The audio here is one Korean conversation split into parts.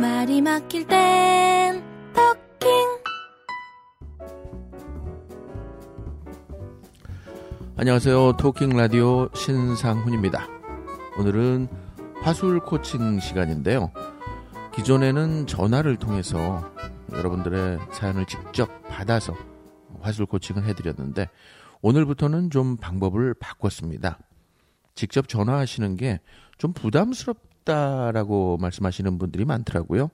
말이 막힐 땐 토킹 안녕하세요. 토킹 라디오 신상훈입니다. 오늘은 화술 코칭 시간인데요. 기존에는 전화를 통해서 여러분들의 사연을 직접 받아서 화술 코칭을 해드렸는데 오늘부터는 좀 방법을 바꿨습니다. 직접 전화하시는 게 좀 부담스럽 다라고 말씀하시는 분들이 많더라고요.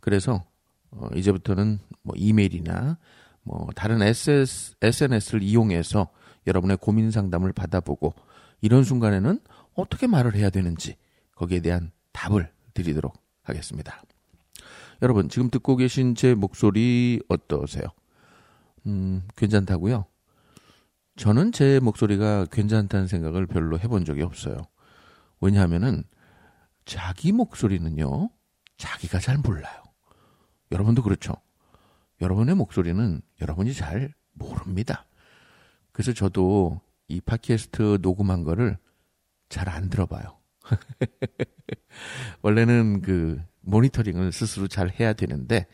그래서 어, 이제부터는 뭐 이메일이나 뭐 다른 SS, SNS를 이용해서 여러분의 고민 상담을 받아보고 이런 순간에는 어떻게 말을 해야 되는지 거기에 대한 답을 드리도록 하겠습니다. 여러분 지금 듣고 계신 제 목소리 어떠세요? 음, 괜찮다고요? 저는 제 목소리가 괜찮다는 생각을 별로 해본 적이 없어요. 왜냐하면은 자기 목소리는요, 자기가 잘 몰라요. 여러분도 그렇죠. 여러분의 목소리는 여러분이 잘 모릅니다. 그래서 저도 이 팟캐스트 녹음한 거를 잘 안 들어봐요. 원래는 그 모니터링을 스스로 잘 해야 되는데,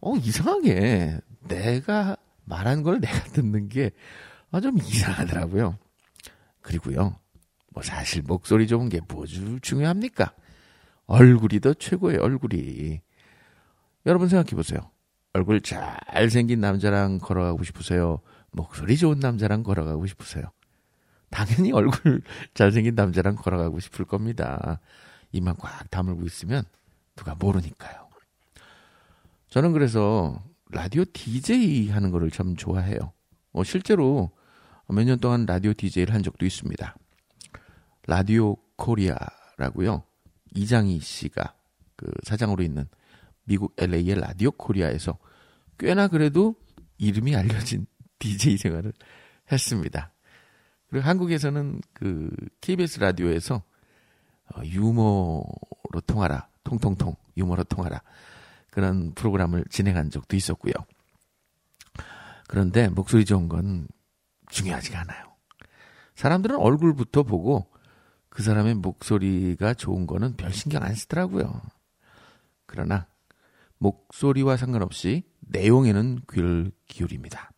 어, 이상하게 내가 말한 걸 내가 듣는 게, 아, 좀 이상하더라고요. 그리고요, 뭐 사실 목소리 좋은 게 뭐주 중요합니까? 얼굴이 더 최고예요, 얼굴이. 여러분 생각해 보세요. 얼굴 잘생긴 남자랑 걸어가고 싶으세요? 목소리 좋은 남자랑 걸어가고 싶으세요? 당연히 얼굴 잘생긴 남자랑 걸어가고 싶을 겁니다. 이만 꽉 다물고 있으면 누가 모르니까요. 저는 그래서 라디오 DJ 하는 거를 참 좋아해요. 어, 실제로 몇 년 동안 라디오 DJ를 한 적도 있습니다. 라디오 코리아라고요. 이장희 씨가 그 사장으로 있는 미국 LA의 라디오 코리아에서 꽤나 그래도 이름이 알려진 DJ 생활을 했습니다. 그리고 한국에서는 그 KBS 라디오에서 어, 유머로 통하라, 통통통, 유머로 통하라. 그런 프로그램을 진행한 적도 있었고요. 그런데 목소리 좋은 건 중요하지가 않아요. 사람들은 얼굴부터 보고 그 사람의 목소리가 좋은 거는 별 신경 안 쓰더라고요. 그러나 목소리와 상관없이 내용에는 귀를 기울입니다.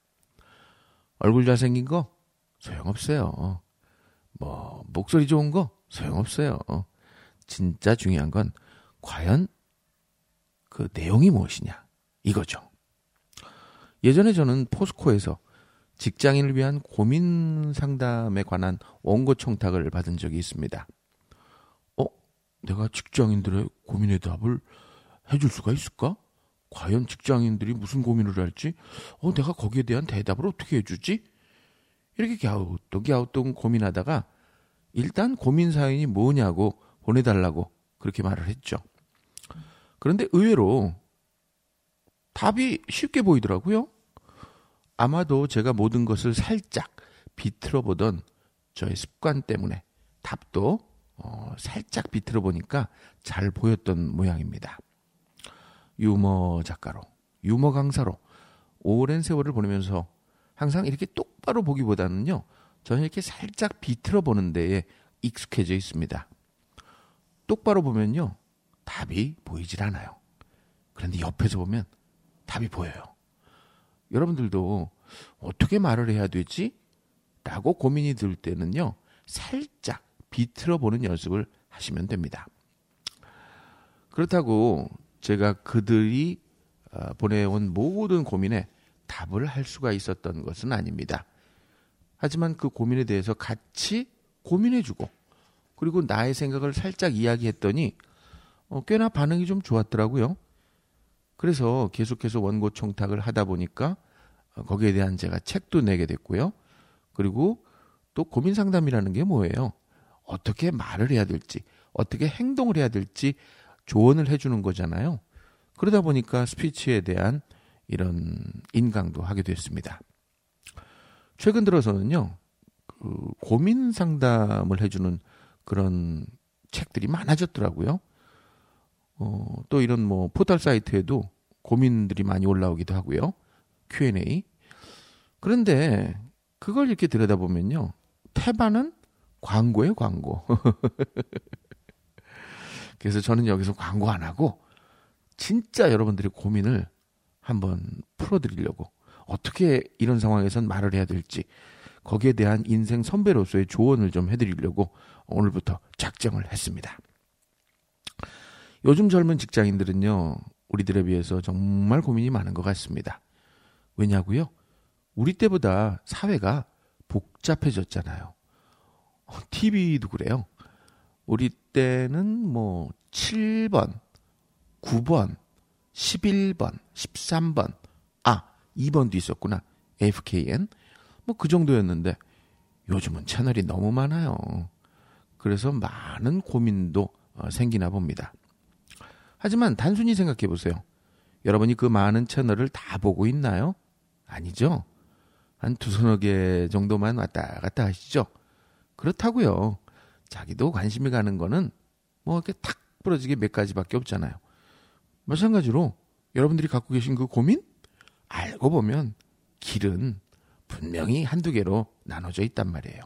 얼굴 잘생긴 거 소용없어요. 뭐 목소리 좋은 거 소용없어요. 진짜 중요한 건 과연 그 내용이 무엇이냐 이거죠. 예전에 저는 포스코에서 직장인을 위한 고민 상담에 관한 원고 청탁을 받은 적이 있습니다. 어? 내가 직장인들의 고민의 답을 해줄 수가 있을까? 과연 직장인들이 무슨 고민을 할지, 어, 내가 거기에 대한 대답을 어떻게 해주지? 이렇게 갸우뚱 갸우뚱 고민하다가 일단 고민 사연이 뭐냐고 보내달라고 그렇게 말을 했죠. 그런데 의외로 답이 쉽게 보이더라고요. 아마도 제가 모든 것을 살짝 비틀어 보던 저의 습관 때문에 답도 어, 살짝 비틀어 보니까 잘 보였던 모양입니다. 유머 작가로, 유머 강사로 오랜 세월을 보내면서 항상 이렇게 똑바로 보기보다는요, 저는 이렇게 살짝 비틀어 보는 데에 익숙해져 있습니다. 똑바로 보면요, 답이 보이질 않아요. 그런데 옆에서 보면 답이 보여요. 여러분들도 어떻게 말을 해야 되지? 라고 고민이 들 때는요, 살짝 비틀어 보는 연습을 하시면 됩니다. 그렇다고 제가 그들이 어, 보내온 모든 고민에 답을 할 수가 있었던 것은 아닙니다. 하지만 그 고민에 대해서 같이 고민해주고, 그리고 나의 생각을 살짝 이야기했더니, 어, 꽤나 반응이 좀 좋았더라고요. 그래서 계속해서 원고 청탁을 하다 보니까 어, 거기에 대한 제가 책도 내게 됐고요. 그리고 또 고민 상담이라는 게 뭐예요? 어떻게 말을 해야 될지, 어떻게 행동을 해야 될지 조언을 해주는 거잖아요. 그러다 보니까 스피치에 대한 이런 인강도 하게 됐습니다. 최근 들어서는요, 그 고민 상담을 해주는 그런 책들이 많아졌더라고요. 어, 또 이런 뭐 포털 사이트에도 고민들이 많이 올라오기도 하고요. Q&A. 그런데 그걸 이렇게 들여다보면요. 태반은 광고예요, 광고. 그래서 저는 여기서 광고 안 하고 진짜 여러분들의 고민을 한번 풀어드리려고 어떻게 이런 상황에선 말을 해야 될지 거기에 대한 인생 선배로서의 조언을 좀 해드리려고 오늘부터 작정을 했습니다. 요즘 젊은 직장인들은요, 우리들에 비해서 정말 고민이 많은 것 같습니다. 왜냐고요? 우리 때보다 사회가 복잡해졌잖아요. TV도 그래요. 우리 때는 뭐 7번, 9번, 11번, 13번, 아, 2번도 있었구나. FKN. 뭐 그 정도였는데 요즘은 채널이 너무 많아요. 그래서 많은 고민도 어, 생기나 봅니다. 하지만 단순히 생각해 보세요. 여러분이 그 많은 채널을 다 보고 있나요? 아니죠. 한 두서너 개 정도만 왔다 갔다 하시죠. 그렇다고요. 자기도 관심이 가는 거는 뭐 이렇게 탁 부러지게 몇 가지밖에 없잖아요. 마찬가지로 여러분들이 갖고 계신 그 고민 알고 보면 길은 분명히 한두 개로 나눠져 있단 말이에요.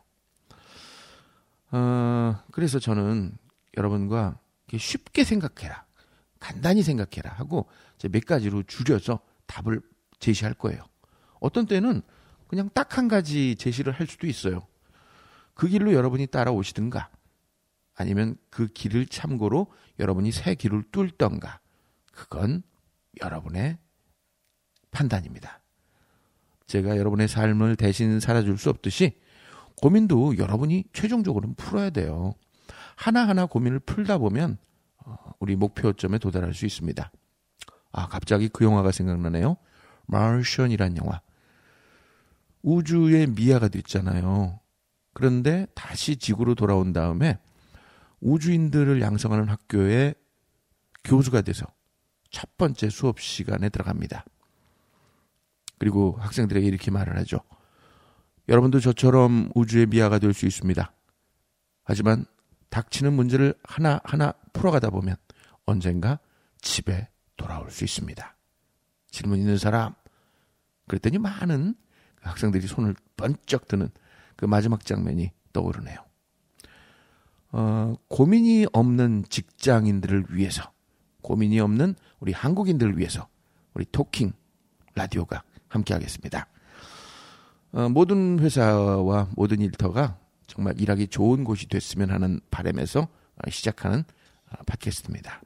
어, 그래서 저는 여러분과 쉽게 생각해라. 간단히 생각해라 하고 몇 가지로 줄여서 답을 제시할 거예요. 어떤 때는 그냥 딱 한 가지 제시를 할 수도 있어요. 그 길로 여러분이 따라오시든가 아니면 그 길을 참고로 여러분이 새 길을 뚫던가 그건 여러분의 판단입니다. 제가 여러분의 삶을 대신 살아줄 수 없듯이 고민도 여러분이 최종적으로는 풀어야 돼요. 하나하나 고민을 풀다 보면 어, 우리 목표점에 도달할 수 있습니다. 아, 갑자기 그 영화가 생각나네요. 마르션이란 영화. 우주에 미아가 됐잖아요. 그런데 다시 지구로 돌아온 다음에 우주인들을 양성하는 학교에 교수가 돼서 첫 번째 수업 시간에 들어갑니다. 그리고 학생들에게 이렇게 말을 하죠. 여러분도 저처럼 우주의 미아가 될 수 있습니다. 하지만 닥치는 문제를 하나하나 풀어가다 보면 언젠가 집에 돌아올 수 있습니다. 질문 있는 사람. 그랬더니 많은 학생들이 손을 번쩍 드는 그 마지막 장면이 떠오르네요. 어, 고민이 없는 직장인들을 위해서, 고민이 없는 우리 한국인들을 위해서, 우리 토킹 라디오가 함께 하겠습니다. 어, 모든 회사와 모든 일터가 정말 일하기 좋은 곳이 됐으면 하는 바람에서 어, 시작하는 어, 팟캐스트입니다.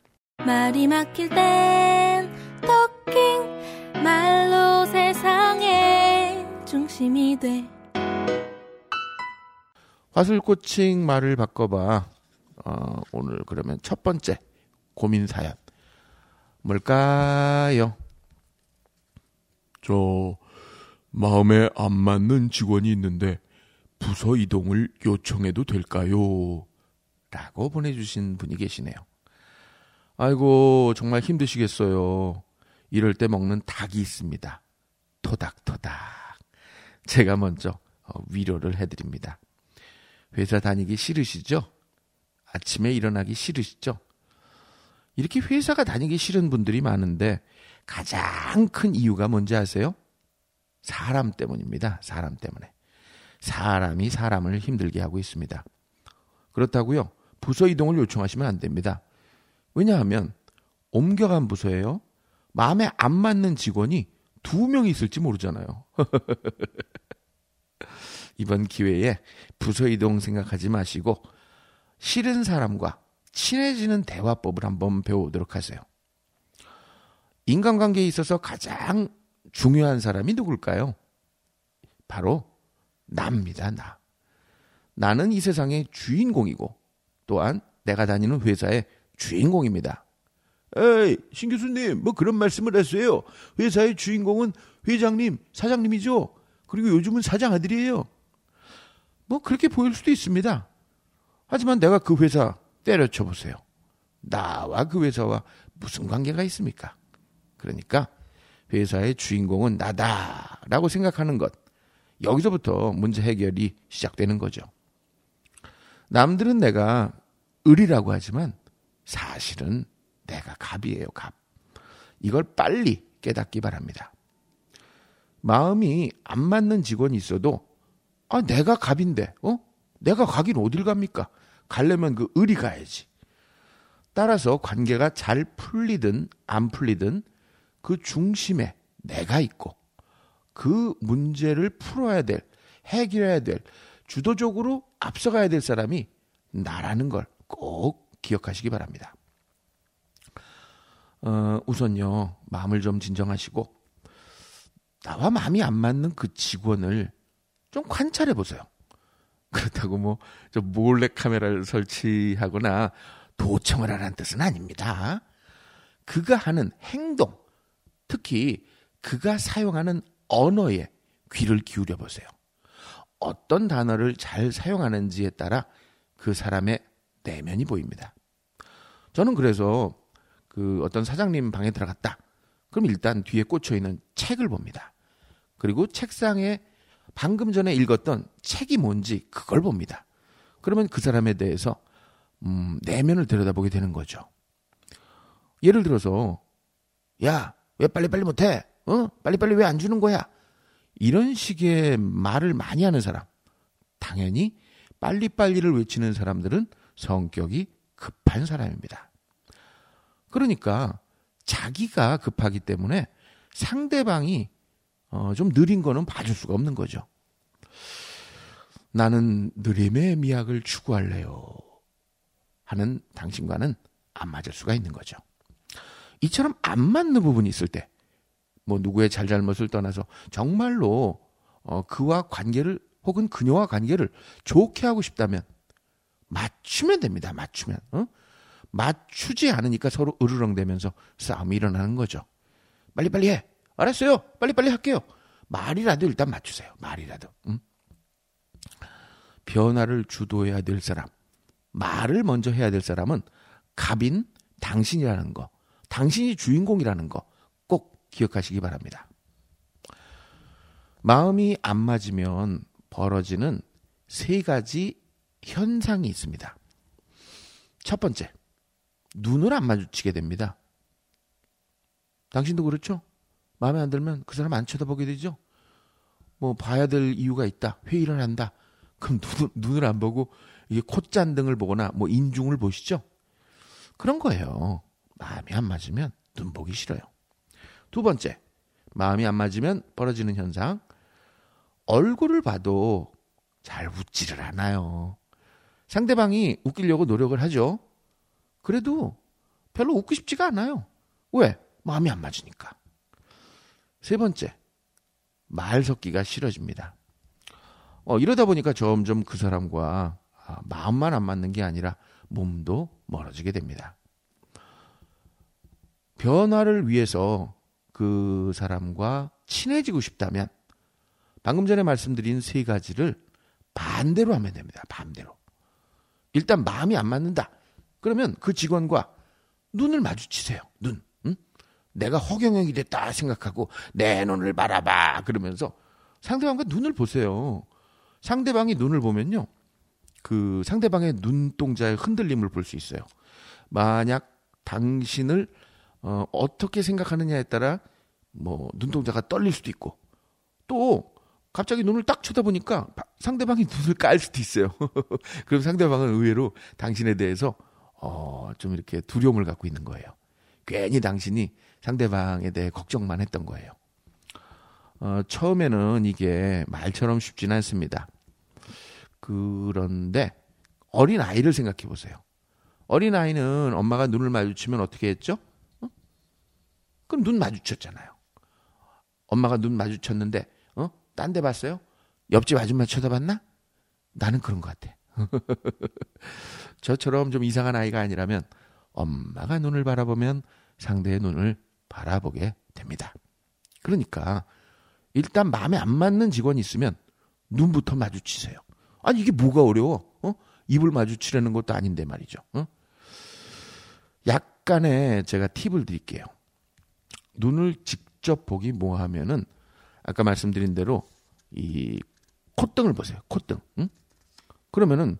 말이 막힐 땐 토킹 말로 세상의 중심이 돼 화술코칭 말을 바꿔봐. 어, 오늘 그러면 첫 번째 고민 사연 뭘까요? 저 마음에 안 맞는 직원이 있는데 부서 이동을 요청해도 될까요? 라고 보내주신 분이 계시네요. 아이고, 정말 힘드시겠어요. 이럴 때 먹는 닭이 있습니다. 토닥토닥. 제가 먼저 어, 위로를 해드립니다. 회사 다니기 싫으시죠? 아침에 일어나기 싫으시죠? 이렇게 회사가 다니기 싫은 분들이 많은데 가장 큰 이유가 뭔지 아세요? 사람 때문입니다. 사람 때문에. 사람이 사람을 힘들게 하고 있습니다. 그렇다고요. 부서 이동을 요청하시면 안 됩니다. 왜냐하면 옮겨간 부서에요. 마음에 안 맞는 직원이 두명 있을지 모르잖아요. 이번 기회에 부서 이동 생각하지 마시고 싫은 사람과 친해지는 대화법을 한번 배워보도록 하세요. 인간관계에 있어서 가장 중요한 사람이 누굴까요? 바로 나입니다, 나. 나는 이 세상의 주인공이고 또한 내가 다니는 회사의 주인공입니다. 에이, 신 교수님, 뭐 그런 말씀을 하세요. 회사의 주인공은 회장님, 사장님이죠. 그리고 요즘은 사장 아들이에요. 뭐 그렇게 보일 수도 있습니다. 하지만 내가 그 회사 때려쳐 보세요. 나와 그 회사와 무슨 관계가 있습니까? 그러니까 회사의 주인공은 나다라고 생각하는 것. 여기서부터 문제 해결이 시작되는 거죠. 남들은 내가 을이라고 하지만 사실은 내가 갑이에요, 갑. 이걸 빨리 깨닫기 바랍니다. 마음이 안 맞는 직원이 있어도 아, 내가 갑인데, 어? 내가 가긴 어딜 갑니까? 가려면 그 을이 가야지. 따라서 관계가 잘 풀리든 안 풀리든 그 중심에 내가 있고 그 문제를 풀어야 될, 해결해야 될, 주도적으로 앞서가야 될 사람이 나라는 걸 꼭 기억하시기 바랍니다. 어, 우선요, 마음을 좀 진정하시고, 나와 마음이 안 맞는 그 직원을 좀 관찰해 보세요. 그렇다고 뭐, 저 몰래 카메라를 설치하거나 도청을 하라는 뜻은 아닙니다. 그가 하는 행동, 특히 그가 사용하는 언어에 귀를 기울여 보세요. 어떤 단어를 잘 사용하는지에 따라 그 사람의 내면이 보입니다. 저는 그래서 그 어떤 사장님 방에 들어갔다. 그럼 일단 뒤에 꽂혀 있는 책을 봅니다. 그리고 책상에 방금 전에 읽었던 책이 뭔지 그걸 봅니다. 그러면 그 사람에 대해서 음, 내면을 들여다보게 되는 거죠. 예를 들어서 야, 왜 빨리빨리 못 해? 어? 빨리빨리 왜 안 주는 거야? 이런 식의 말을 많이 하는 사람. 당연히 빨리빨리를 외치는 사람들은 성격이 급한 사람입니다. 그러니까 자기가 급하기 때문에 상대방이 어, 좀 느린 거는 봐줄 수가 없는 거죠. 나는 느림의 미학을 추구할래요. 하는 당신과는 안 맞을 수가 있는 거죠. 이처럼 안 맞는 부분이 있을 때, 뭐 누구의 잘잘못을 떠나서 정말로 어, 그와 관계를 혹은 그녀와 관계를 좋게 하고 싶다면 맞추면 됩니다. 맞추면. 어? 맞추지 않으니까 서로 으르렁대면서 싸움이 일어나는 거죠. 빨리빨리 해. 알았어요. 빨리빨리 할게요. 말이라도 일단 맞추세요. 말이라도. 응? 변화를 주도해야 될 사람, 말을 먼저 해야 될 사람은 갑인 당신이라는 거, 당신이 주인공이라는 거 꼭 기억하시기 바랍니다. 마음이 안 맞으면 벌어지는 세 가지 현상이 있습니다. 첫 번째, 눈을 안 마주치게 됩니다. 당신도 그렇죠? 마음에 안 들면 그 사람 안 쳐다보게 되죠? 뭐 봐야 될 이유가 있다. 회의를 한다. 그럼 눈, 눈을 안 보고 이게 콧잔 등을 보거나 뭐 인중을 보시죠? 그런 거예요. 마음이 안 맞으면 눈 보기 싫어요. 두 번째, 마음이 안 맞으면 벌어지는 현상. 얼굴을 봐도 잘 웃지를 않아요. 상대방이 웃기려고 노력을 하죠. 그래도 별로 웃고 싶지가 않아요. 왜? 마음이 안 맞으니까. 세 번째, 말 섞기가 싫어집니다. 어, 이러다 보니까 점점 그 사람과 아, 마음만 안 맞는 게 아니라 몸도 멀어지게 됩니다. 변화를 위해서 그 사람과 친해지고 싶다면 방금 전에 말씀드린 세 가지를 반대로 하면 됩니다. 반대로. 일단 마음이 안 맞는다. 그러면 그 직원과 눈을 마주치세요. 눈. 응? 내가 허경영이 됐다 생각하고 내 눈을 바라봐. 그러면서 상대방과 눈을 보세요. 상대방이 눈을 보면요. 그 상대방의 눈동자의 흔들림을 볼 수 있어요. 만약 당신을 어, 어떻게 생각하느냐에 따라 뭐 눈동자가 떨릴 수도 있고 또 갑자기 눈을 딱 쳐다보니까 상대방이 눈을 깔 수도 있어요. 그럼 상대방은 의외로 당신에 대해서 어, 좀 이렇게 두려움을 갖고 있는 거예요. 괜히 당신이 상대방에 대해 걱정만 했던 거예요. 어, 처음에는 이게 말처럼 쉽진 않습니다. 그런데 어린 아이를 생각해 보세요. 어린 아이는 엄마가 눈을 마주치면 어떻게 했죠? 어? 그럼 눈 마주쳤잖아요. 엄마가 눈 마주쳤는데 어? 딴 데 봤어요? 옆집 아줌마 쳐다봤나? 나는 그런 것 같아. 저처럼 좀 이상한 아이가 아니라면 엄마가 눈을 바라보면 상대의 눈을 바라보게 됩니다. 그러니까 일단 마음에 안 맞는 직원이 있으면 눈부터 마주치세요. 아니 이게 뭐가 어려워? 어? 입을 마주치려는 것도 아닌데 말이죠. 어? 약간의 제가 팁을 드릴게요. 눈을 직접 보기 뭐하면은 아까 말씀드린 대로 이 콧등을 보세요. 콧등. 응? 그러면은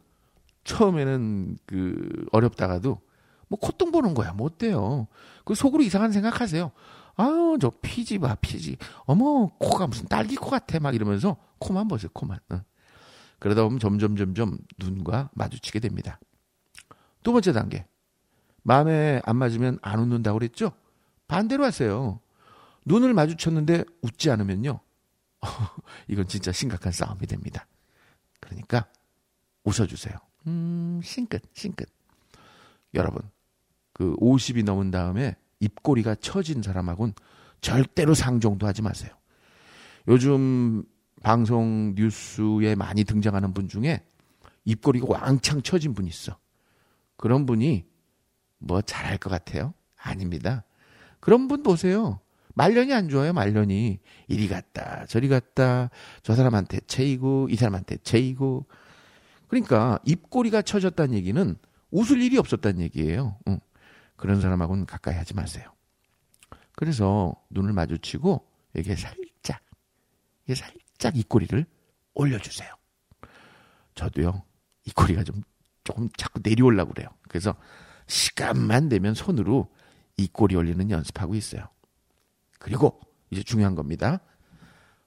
처음에는 그 어렵다가도 뭐 콧등 보는 거야. 뭐 어때요? 그 속으로 이상한 생각하세요. 아유 저 피지 봐 피지. 어머 코가 무슨 딸기 코 같아 막 이러면서 코만 보세요. 코만. 응. 그러다 보면 점점 점점 눈과 마주치게 됩니다. 두 번째 단계. 마음에 안 맞으면 안 웃는다고 그랬죠? 반대로 하세요. 눈을 마주쳤는데 웃지 않으면요. 이건 진짜 심각한 싸움이 됩니다. 그러니까 웃어주세요. 음, 싱긋, 싱긋. 여러분, 그 50이 넘은 다음에 입꼬리가 처진 사람하고는 절대로 상종도 하지 마세요. 요즘 방송 뉴스에 많이 등장하는 분 중에 입꼬리가 왕창 처진 분 있어. 그런 분이 뭐 잘할 것 같아요? 아닙니다. 그런 분 보세요. 말년이 안 좋아요, 말년이. 이리 갔다, 저리 갔다, 저 사람한테 체이고, 이 사람한테 체이고. 그러니까 입꼬리가 처졌다는 얘기는 웃을 일이 없었다는 얘기예요. 응. 그런 사람하고는 가까이 하지 마세요. 그래서 눈을 마주치고 이게 살짝, 이게 살짝 입꼬리를 올려주세요. 저도요, 입꼬리가 좀, 조금 자꾸 내려오려고 그래요. 그래서 시간만 되면 손으로 입꼬리 올리는 연습하고 있어요. 그리고 이제 중요한 겁니다.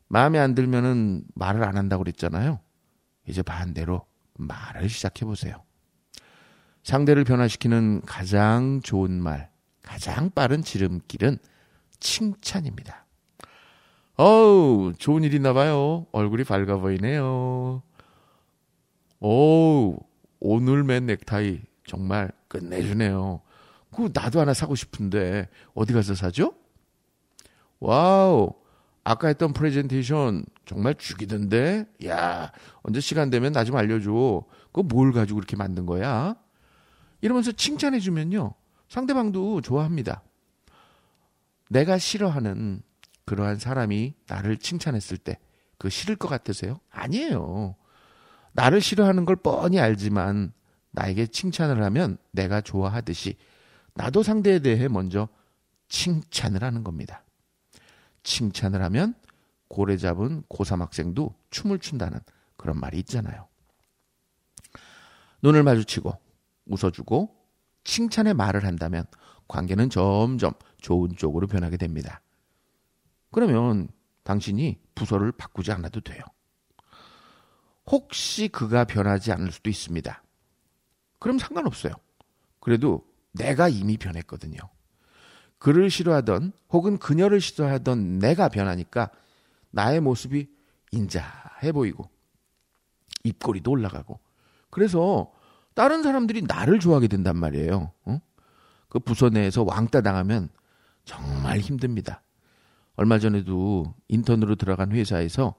마음에 안 들면은 말을 안 한다고 그랬잖아요. 이제 반대로 말을 시작해 보세요. 상대를 변화시키는 가장 좋은 말, 가장 빠른 지름길은 칭찬입니다. 어우, 좋은 일 있나 봐요. 얼굴이 밝아 보이네요. 오우, 오늘 맨 넥타이 정말 끝내주네요. 그 나도 하나 사고 싶은데 어디 가서 사죠? 와우. 아까 했던 프레젠테이션 정말 죽이던데? 야, 언제 시간 되면 나 좀 알려줘. 그거 뭘 가지고 그렇게 만든 거야? 이러면서 칭찬해주면요. 상대방도 좋아합니다. 내가 싫어하는 그러한 사람이 나를 칭찬했을 때 그 싫을 것 같으세요? 아니에요. 나를 싫어하는 걸 뻔히 알지만 나에게 칭찬을 하면 내가 좋아하듯이 나도 상대에 대해 먼저 칭찬을 하는 겁니다. 칭찬을 하면 고래 잡은 고3 학생도 춤을 춘다는 그런 말이 있잖아요. 눈을 마주치고 웃어주고 칭찬의 말을 한다면 관계는 점점 좋은 쪽으로 변하게 됩니다. 그러면 당신이 부서를 바꾸지 않아도 돼요. 혹시 그가 변하지 않을 수도 있습니다. 그럼 상관없어요. 그래도 내가 이미 변했거든요. 그를 싫어하던 혹은 그녀를 싫어하던 내가 변하니까 나의 모습이 인자해 보이고 입꼬리도 올라가고 그래서 다른 사람들이 나를 좋아하게 된단 말이에요. 어? 그 부서 내에서 왕따 당하면 정말 힘듭니다. 얼마 전에도 인턴으로 들어간 회사에서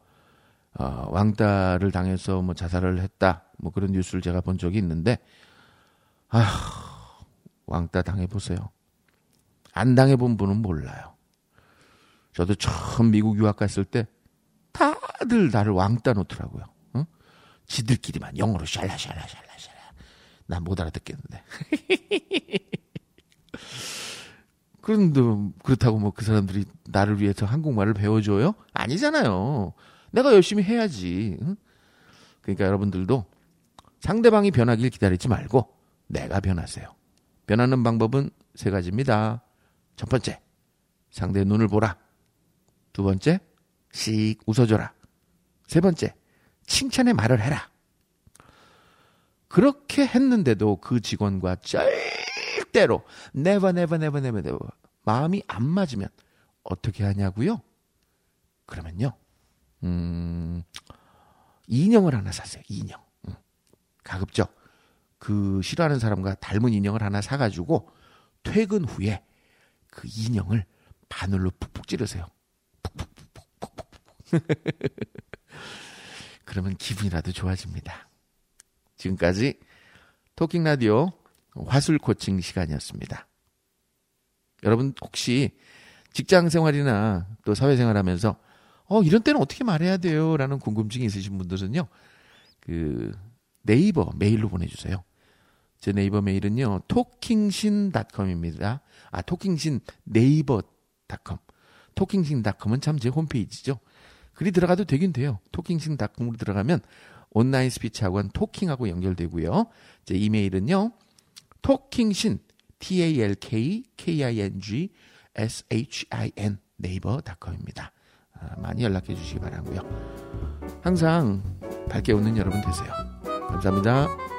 어, 왕따를 당해서 뭐 자살을 했다 뭐 그런 뉴스를 제가 본 적이 있는데 아 왕따 당해 보세요. 안 당해본 분은 몰라요. 저도 처음 미국 유학 갔을 때 다들 나를 왕따 놓더라고요. 어? 지들끼리만 영어로 샬라샬라샬라샬라. 난 못 알아듣겠는데. 그런데 그렇다고 뭐 그 사람들이 나를 위해서 한국말을 배워줘요? 아니잖아요. 내가 열심히 해야지. 응? 그러니까 여러분들도 상대방이 변하길 기다리지 말고 내가 변하세요. 변하는 방법은 세 가지입니다. 첫 번째, 상대의 눈을 보라. 두 번째, 씩 웃어줘라. 세 번째, 칭찬의 말을 해라. 그렇게 했는데도 그 직원과 절대로 never never never never never 마음이 안 맞으면 어떻게 하냐고요? 그러면요. 음, 인형을 하나 샀어요. 인형. 응. 가급적 그 싫어하는 사람과 닮은 인형을 하나 사가지고 퇴근 후에 그 인형을 바늘로 푹푹 찌르세요. 푹푹푹푹푹푹. 그러면 기분이라도 좋아집니다. 지금까지 토킹 라디오 화술 코칭 시간이었습니다. 여러분 혹시 직장 생활이나 또 사회생활 하면서 어 이런 때는 어떻게 말해야 돼요라는 궁금증이 있으신 분들은요. 그 네이버 메일로 보내 주세요. 제 네이버 메일은요. 토킹신.com입니다. 아, 토킹신 네이버.com. 토킹신.com은 참 제 홈페이지죠. 글이 들어가도 되긴 돼요. 토킹신.com으로 들어가면 온라인 스피치 학원 토킹하고 연결되고요. 제 이메일은요. 토킹신 t-a-l-k k-i-n-g s-h-i-n 네이버.com입니다. 아, 많이 연락해 주시기 바라고요. 항상 밝게 웃는 여러분 되세요. 감사합니다.